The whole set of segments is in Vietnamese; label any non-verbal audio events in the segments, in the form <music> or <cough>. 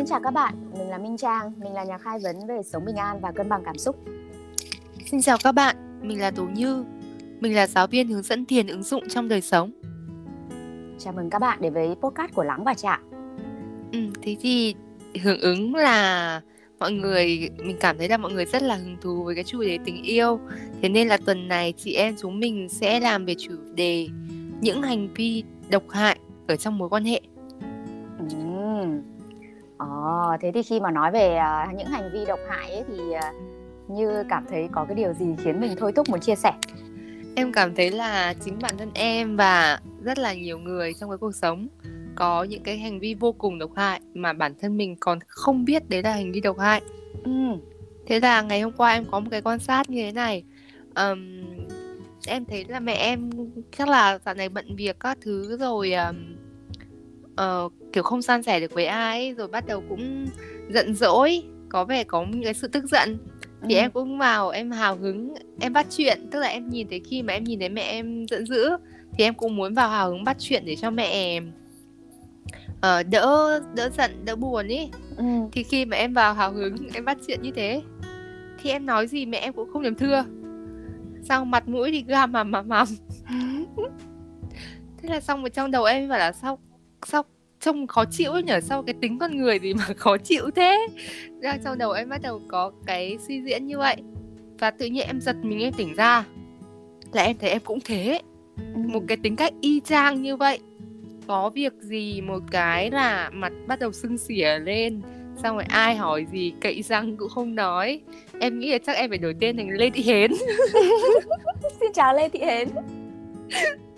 Xin chào các bạn, mình là Minh Trang, mình là nhà khai vấn về sống bình an và cân bằng cảm xúc. Xin chào các bạn, mình là Tố Như, mình là giáo viên hướng dẫn thiền ứng dụng trong đời sống. Chào mừng các bạn đến với podcast của Lắng và Chạm. Ừ, thế thì hưởng ứng là mọi người mình cảm thấy là mọi người rất là hứng thú với cái chủ đề tình yêu thế nên là tuần này chị em chúng mình sẽ làm về chủ đề những hành vi độc hại ở trong mối quan hệ. Ờ, thế thì khi mà nói về uh, những hành vi độc hại ấy, thì uh, như cảm thấy có cái điều gì khiến mình thôi thúc muốn chia sẻ? Em cảm thấy là chính bản thân em và rất là nhiều người trong cái cuộc sống có những cái hành vi vô cùng độc hại mà bản thân mình còn không biết đấy là hành vi độc hại. Ừ. Thế là ngày hôm qua em có một cái quan sát như thế này. Um, em thấy là mẹ em chắc là dạo này bận việc các thứ rồi um, uh, kiểu không san sẻ được với ai rồi bắt đầu cũng giận dỗi có vẻ có những cái sự tức giận thì ừ. em cũng vào em hào hứng em bắt chuyện tức là em nhìn thấy khi mà em nhìn thấy mẹ em giận dữ thì em cũng muốn vào hào hứng bắt chuyện để cho mẹ uh, đỡ đỡ giận đỡ buồn ý ừ. thì khi mà em vào hào hứng em bắt chuyện như thế thì em nói gì mẹ em cũng không dám thưa xong mặt mũi thì gam mằm mằm mằm <laughs> thế là xong rồi trong đầu em bảo là sao sao trông khó chịu nhở sao cái tính con người gì mà <laughs> khó chịu thế? Ra trong đầu em bắt đầu có cái suy diễn như vậy. Và tự nhiên em giật mình em tỉnh ra. Là em thấy em cũng thế. Ừ. một cái tính cách y chang như vậy. Có việc gì một cái là mặt bắt đầu sưng xỉa lên. Xong rồi ai hỏi gì cậy răng cũng không nói. Em nghĩ là chắc em phải đổi tên thành lê thị hến. <laughs> Xin chào lê thị hến <laughs>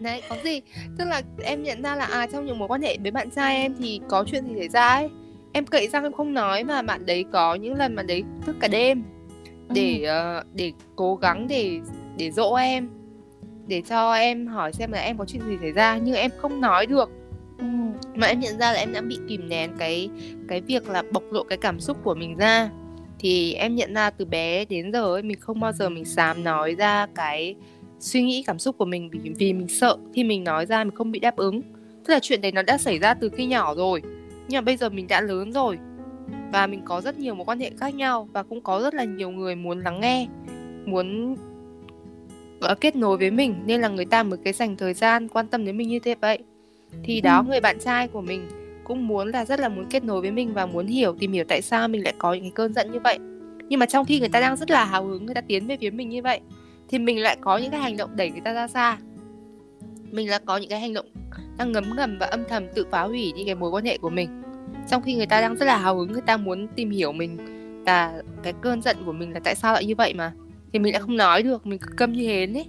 đấy có gì tức là em nhận ra là à trong những mối quan hệ với bạn trai em thì có chuyện gì xảy ra ấy em cậy răng em không nói mà bạn đấy có những lần mà đấy thức cả đêm để ừ. uh, để cố gắng để để dỗ em để cho em hỏi xem là em có chuyện gì xảy ra nhưng em không nói được ừ. mà em nhận ra là em đã bị kìm nén cái cái việc là bộc lộ cái cảm xúc của mình ra thì em nhận ra từ bé đến giờ ấy mình không bao giờ mình dám nói ra cái suy nghĩ cảm xúc của mình vì vì mình sợ. Khi mình nói ra mình không bị đáp ứng. Tức là chuyện đấy nó đã xảy ra từ khi nhỏ rồi. Nhưng mà bây giờ mình đã lớn rồi. Và mình có rất nhiều mối quan hệ khác nhau. Và cũng có rất là nhiều người muốn lắng nghe. Muốn kết nối với mình. Nên là người ta mới cái dành thời gian quan tâm đến mình như thế vậy. Thì đó người bạn trai của mình cũng muốn là rất là muốn kết nối với mình và muốn hiểu tìm hiểu tại sao mình lại có những cái cơn giận như vậy. Nhưng mà trong khi người ta đang rất là hào hứng người ta tiến về phía mình như vậy thì mình lại có những cái hành động đẩy người ta ra xa. Mình lại có những cái hành động đang ngấm ngầm và âm thầm tự phá hủy những cái mối quan hệ của mình. Trong khi người ta đang rất là hào hứng người ta muốn tìm hiểu mình và cái cơn giận của mình là tại sao lại như vậy mà thì mình lại không nói được mình cứ câm như hến ấy.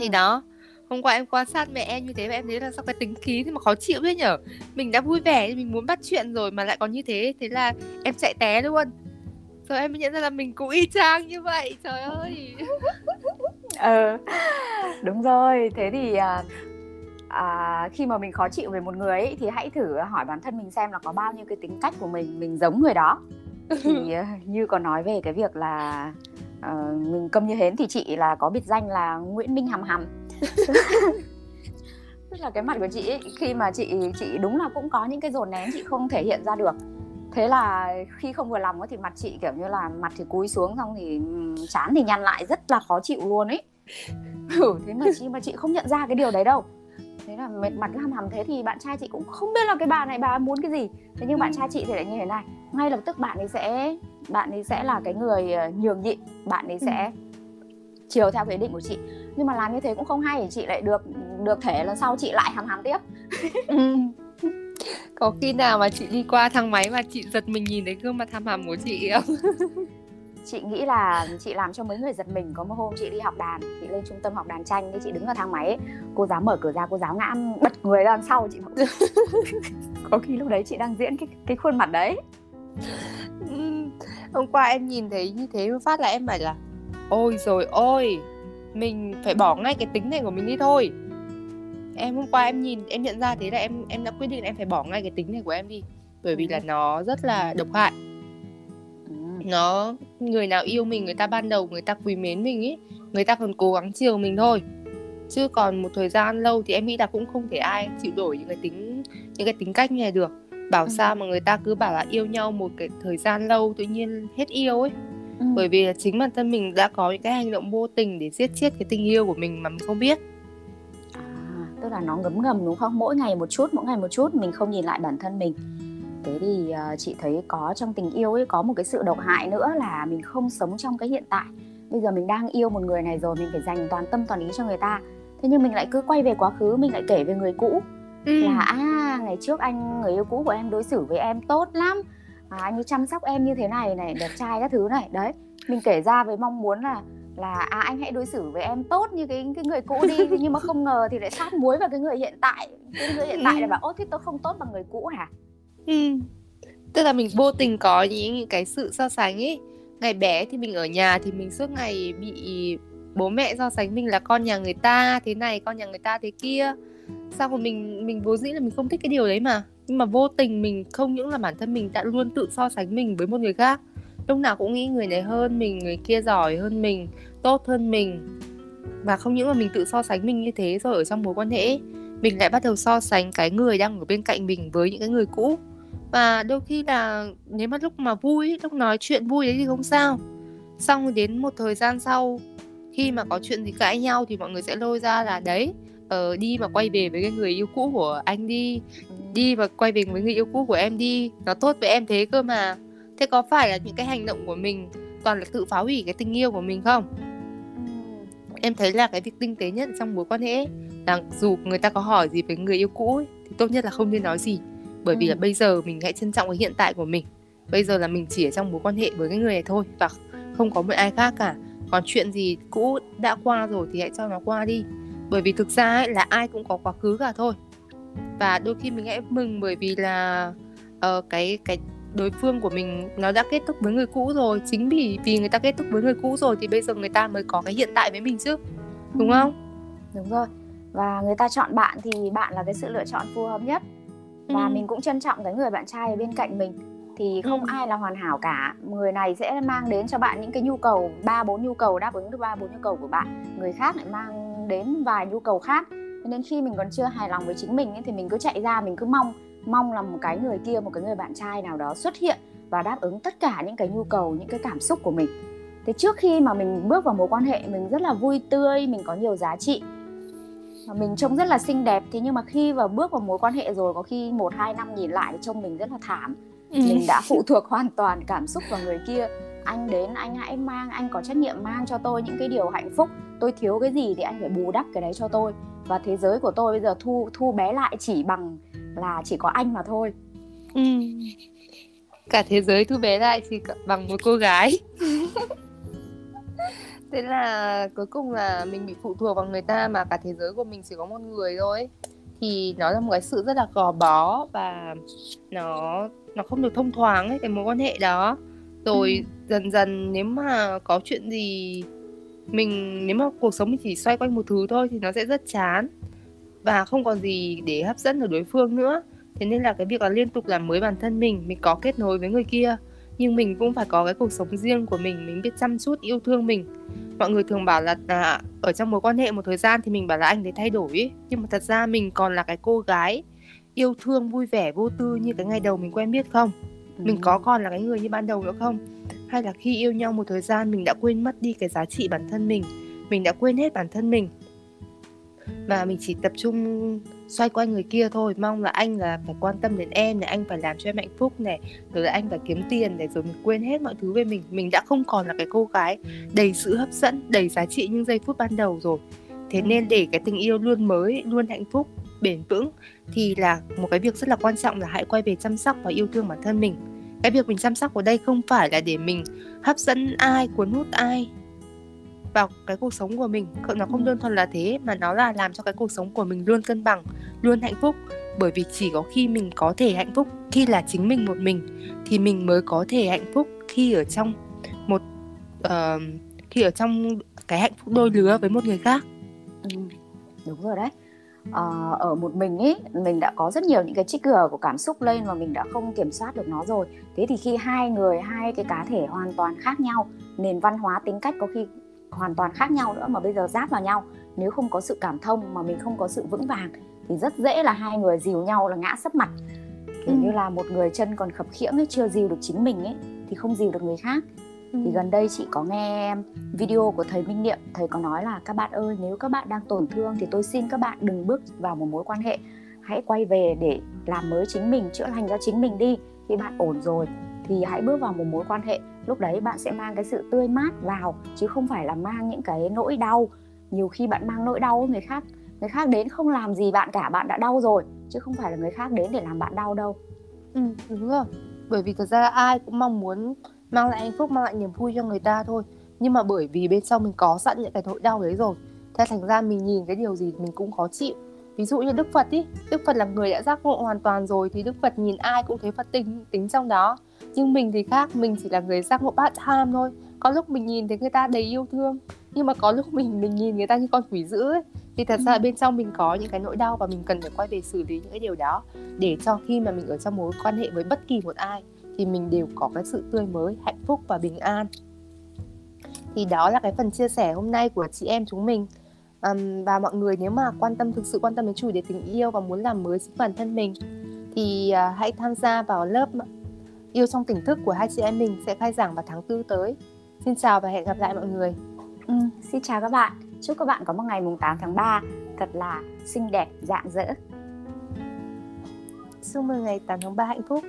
Thì đó hôm qua em quan sát mẹ em như thế và em thấy là sao cái tính khí thì mà khó chịu thế nhở? Mình đã vui vẻ mình muốn bắt chuyện rồi mà lại còn như thế thế là em chạy té luôn rồi em mới nhận ra là mình cũng y chang như vậy trời ơi. <laughs> Ờ đúng rồi. Thế thì à, à, khi mà mình khó chịu về một người ấy, thì hãy thử hỏi bản thân mình xem là có bao nhiêu cái tính cách của mình mình giống người đó. Thì à, <laughs> như còn nói về cái việc là uh, mình câm như hến thì chị là có biệt danh là Nguyễn Minh Hầm Hầm <laughs> tức là cái mặt của chị ấy, khi mà chị chị đúng là cũng có những cái dồn nén chị không thể hiện ra được thế là khi không vừa lòng thì mặt chị kiểu như là mặt thì cúi xuống xong thì chán thì nhăn lại rất là khó chịu luôn ấy. <laughs> Ừ, thế mà chị mà chị không nhận ra cái điều đấy đâu. Thế là mệt mặt hầm hầm thế thì bạn trai chị cũng không biết là cái bà này bà muốn cái gì. Thế nhưng bạn trai chị thì lại như thế này. Ngay lập tức bạn ấy sẽ bạn ấy sẽ là cái người ờ, nhường nhịn. Bạn ấy sẽ chiều theo cái định của chị. Nhưng mà làm như thế cũng không hay. Chị lại được được thể lần sau chị lại hầm hầm tiếp có khi nào mà chị đi qua thang máy mà chị giật mình nhìn thấy gương mặt tham hầm của chị không? <laughs> Chị nghĩ là chị làm cho mấy người giật mình. Có một hôm chị đi học đàn chị lên trung tâm học đàn tranh thì chị đứng ở thang máy ấy. cô giáo mở cửa ra cô giáo ngã bật người ra sau chị. <laughs> Có khi lúc đấy chị đang diễn cái cái khuôn mặt đấy. Hôm qua em nhìn thấy như thế phát là em bảo là ôi rồi ôi mình phải bỏ ngay cái tính này của mình đi thôi em hôm qua em nhìn em nhận ra thế là em em đã quyết định là em phải bỏ ngay cái tính này của em đi bởi vì là ừ. nó rất là độc hại ừ. nó người nào yêu mình người ta ban đầu người ta quý mến mình ý người ta còn cố gắng chiều mình thôi chứ còn một thời gian lâu thì em nghĩ là cũng không thể ai chịu đổi những cái tính những cái tính cách như này được bảo Ừ. sao mà người ta cứ bảo là yêu nhau một cái thời gian lâu tự nhiên hết yêu ấy Ừ. bởi vì là chính bản thân mình đã có những cái hành động vô tình để giết chết cái tình yêu của mình mà mình không biết là nó ngấm ngầm đúng không? Mỗi ngày một chút, mỗi ngày một chút mình không nhìn lại bản thân mình. Thế thì ờ, chị thấy có trong tình yêu ấy có một cái sự độc hại nữa là mình không sống trong cái hiện tại. Bây giờ mình đang yêu một người này rồi mình phải dành toàn tâm toàn ý cho người ta. Thế nhưng mình lại cứ quay về quá khứ, mình lại kể về người cũ ừ. là à ngày trước anh người yêu cũ của em đối xử với em tốt lắm. À, anh ấy chăm sóc em như thế này này, đẹp trai các thứ này. Đấy, mình kể ra với mong muốn là là à anh hãy đối xử với em tốt như cái cái người cũ đi nhưng mà không ngờ thì lại sát muối vào cái người hiện tại. Cái người hiện tại là bảo ô thế tôi không tốt bằng người cũ hả? Ừ. Tức là mình vô tình có những, những cái sự so sánh ấy Ngày bé thì mình ở nhà thì mình suốt ngày bị bố mẹ so sánh mình là con nhà người ta thế này, con nhà người ta thế kia. Sao mà mình mình vốn dĩ là mình không thích cái điều đấy mà. Nhưng mà vô tình mình không những là bản thân mình đã luôn tự so sánh mình với một người khác Lúc nào cũng nghĩ người này hơn mình, người kia giỏi hơn mình, tốt hơn mình. Và không những là mình tự so sánh mình như thế rồi ở trong mối quan hệ Mình lại bắt đầu so sánh cái người đang ở bên cạnh mình với những cái người cũ. Và đôi khi là nếu mà lúc mà vui lúc nói chuyện vui đấy thì không sao. Xong rồi đến một thời gian sau khi mà có chuyện gì cãi nhau thì mọi người sẽ lôi ra là đấy ờ, đi mà quay về với cái người yêu cũ của anh đi đi và quay về với người yêu cũ của em đi nó tốt với em thế cơ mà thế có phải là những cái hành động của mình toàn là tự phá hủy cái tình yêu của mình không? Em thấy là cái việc tinh tế nhất trong mối quan hệ ấy, là dù người ta có hỏi gì với người yêu cũ ấy, thì tốt nhất là không nên nói gì. Bởi vì Ừ. là bây giờ mình hãy trân trọng cái hiện tại của mình. Bây giờ là mình chỉ ở trong mối quan hệ với cái người này thôi và không có một ai khác cả. Còn chuyện gì cũ đã qua rồi thì hãy cho nó qua đi. Bởi vì thực ra ấy, là ai cũng có quá khứ cả thôi. Và đôi khi mình hãy mừng bởi vì là ờ, cái cái đối phương của mình nó đã kết thúc với người cũ rồi. Chính vì vì người ta kết thúc với người cũ rồi thì bây giờ người ta mới có cái hiện tại với mình chứ. Đúng Ừ. không? Đúng rồi. Và người ta chọn bạn thì bạn là cái sự lựa chọn phù hợp nhất. Và Ừ. mình cũng trân trọng cái người bạn trai ở bên cạnh mình. Thì không Ừ. ai là hoàn hảo cả. Người này sẽ mang đến cho bạn những cái nhu cầu ba bốn nhu cầu đáp ứng được ba bốn nhu cầu của bạn. Người khác lại mang đến vài nhu cầu khác. Nên khi mình còn chưa hài lòng với chính mình ấy, thì mình cứ chạy ra mình cứ mong mong là một cái người kia một cái người bạn trai nào đó xuất hiện và đáp ứng tất cả những cái nhu cầu những cái cảm xúc của mình. Thế trước khi mà mình bước vào mối quan hệ mình rất là vui tươi mình có nhiều giá trị. Và mình trông rất là xinh đẹp thế nhưng mà khi vào bước vào mối quan hệ rồi có khi một hai năm nhìn lại trông mình rất là thảm. Ừ. mình đã phụ thuộc hoàn toàn cảm xúc vào người kia. Anh đến anh hãy mang anh có trách nhiệm mang cho tôi những cái điều hạnh phúc. Tôi thiếu cái gì thì anh phải bù đắp cái đấy cho tôi. Và thế giới của tôi bây giờ thu thu bé lại chỉ bằng là chỉ có anh mà thôi. Ừ. cả thế giới thu bé lại chỉ bằng một cô gái. <laughs> Thế là cuối cùng là mình bị phụ thuộc vào người ta mà cả thế giới của mình chỉ có một người thôi. Thì nó là một cái sự rất là gò bó và nó nó không được thông thoáng ấy cái mối quan hệ đó. Rồi dần dần nếu mà có chuyện gì mình nếu mà cuộc sống mình chỉ xoay quanh một thứ thôi thì nó sẽ rất chán và không còn gì để hấp dẫn ở đối phương nữa. Thế nên là cái việc là liên tục làm mới bản thân mình mình có kết nối với người kia. Nhưng mình cũng phải có cái cuộc sống riêng của mình mình biết chăm chút yêu thương mình. Mọi người thường bảo là à, ở trong mối quan hệ một thời gian thì mình bảo là anh đấy thay đổi ấy. nhưng mà thật ra mình còn là cái cô gái yêu thương vui vẻ vô tư như cái ngày đầu mình quen biết không? Mình có còn là cái người như ban đầu nữa không? Hay là khi yêu nhau một thời gian mình đã quên mất đi cái giá trị bản thân mình mình đã quên hết bản thân mình và mình chỉ tập trung xoay quanh người kia thôi. Mong là anh là phải quan tâm đến em này, anh phải làm cho em hạnh phúc này, rồi là anh phải kiếm tiền này rồi mình quên hết mọi thứ về mình. Mình đã không còn là cái cô gái đầy sự hấp dẫn, đầy giá trị những giây phút ban đầu rồi. Thế nên để cái tình yêu luôn mới, luôn hạnh phúc, bền vững thì là một cái việc rất là quan trọng là hãy quay về chăm sóc và yêu thương bản thân mình. Cái việc mình chăm sóc ở đây không phải là để mình hấp dẫn ai, cuốn hút ai vào cái cuộc sống của mình. Nó không đơn thuần là thế mà nó là làm cho cái cuộc sống của mình luôn cân bằng luôn hạnh phúc. Bởi vì chỉ có khi mình có thể hạnh phúc khi là chính mình một mình thì mình mới có thể hạnh phúc khi ở trong một uh, khi ở trong cái hạnh phúc đôi lứa với một người khác. Ừ, đúng rồi đấy. Ờ, ở một mình ấy mình đã có rất nhiều những cái trigger của cảm xúc lên và mình đã không kiểm soát được nó rồi. Thế thì khi hai người hai cái cá thể hoàn toàn khác nhau nền văn hóa tính cách có khi hoàn toàn khác nhau nữa mà bây giờ giáp vào nhau. Nếu không có sự cảm thông mà mình không có sự vững vàng thì rất dễ là hai người dìu nhau là ngã sấp mặt. Kiểu ừ. như là một người chân còn khập khiễng ấy chưa dìu được chính mình ấy thì không dìu được người khác. Ừ. thì gần đây chị có nghe video của thầy Minh Niệm thầy có nói là các bạn ơi nếu các bạn đang tổn thương thì tôi xin các bạn đừng bước vào một mối quan hệ. Hãy quay về để làm mới chính mình chữa lành cho chính mình đi khi bạn ổn rồi thì hãy bước vào một mối quan hệ, lúc đấy bạn sẽ mang cái sự tươi mát vào, chứ không phải là mang những cái nỗi đau. Nhiều khi bạn mang nỗi đau người khác người khác đến không làm gì bạn cả, bạn đã đau rồi, chứ không phải là người khác đến để làm bạn đau đâu. Ừ đúng rồi. Bởi vì thật ra ai cũng mong muốn mang lại hạnh phúc, mang lại niềm vui cho người ta thôi. Nhưng mà bởi vì bên trong mình có sẵn những cái nỗi đau đấy rồi, thế thành ra mình nhìn cái điều gì mình cũng khó chịu. Ví dụ như đức phật ý, đức phật là người đã giác ngộ hoàn toàn rồi, thì đức phật nhìn ai cũng thấy phật tính tính trong đó nhưng mình thì khác mình chỉ là người giác ngộ bát tham thôi. Có lúc mình nhìn thấy người ta đầy yêu thương nhưng mà có lúc mình mình nhìn người ta như con quỷ dữ ấy. Thì thật ra bên trong mình có những cái nỗi đau và mình cần phải quay về xử lý những cái điều đó. Để cho khi mà mình ở trong mối quan hệ với bất kỳ một ai thì mình đều có cái sự tươi mới hạnh phúc và bình an. Thì đó là cái phần chia sẻ hôm nay của chị em chúng mình. Um, và mọi người nếu mà quan tâm thực sự quan tâm đến chủ đề tình yêu và muốn làm mới chính bản thân mình thì uh, hãy tham gia vào lớp yêu trong tỉnh thức của hai chị em mình sẽ khai giảng vào tháng tư tới. Xin chào và hẹn gặp lại mọi người. Ừ, xin chào các bạn. Chúc các bạn có một ngày mùng 8 tháng 3 thật là xinh đẹp dạng dỡ chúc mừng ngày 8 tháng 3 hạnh phúc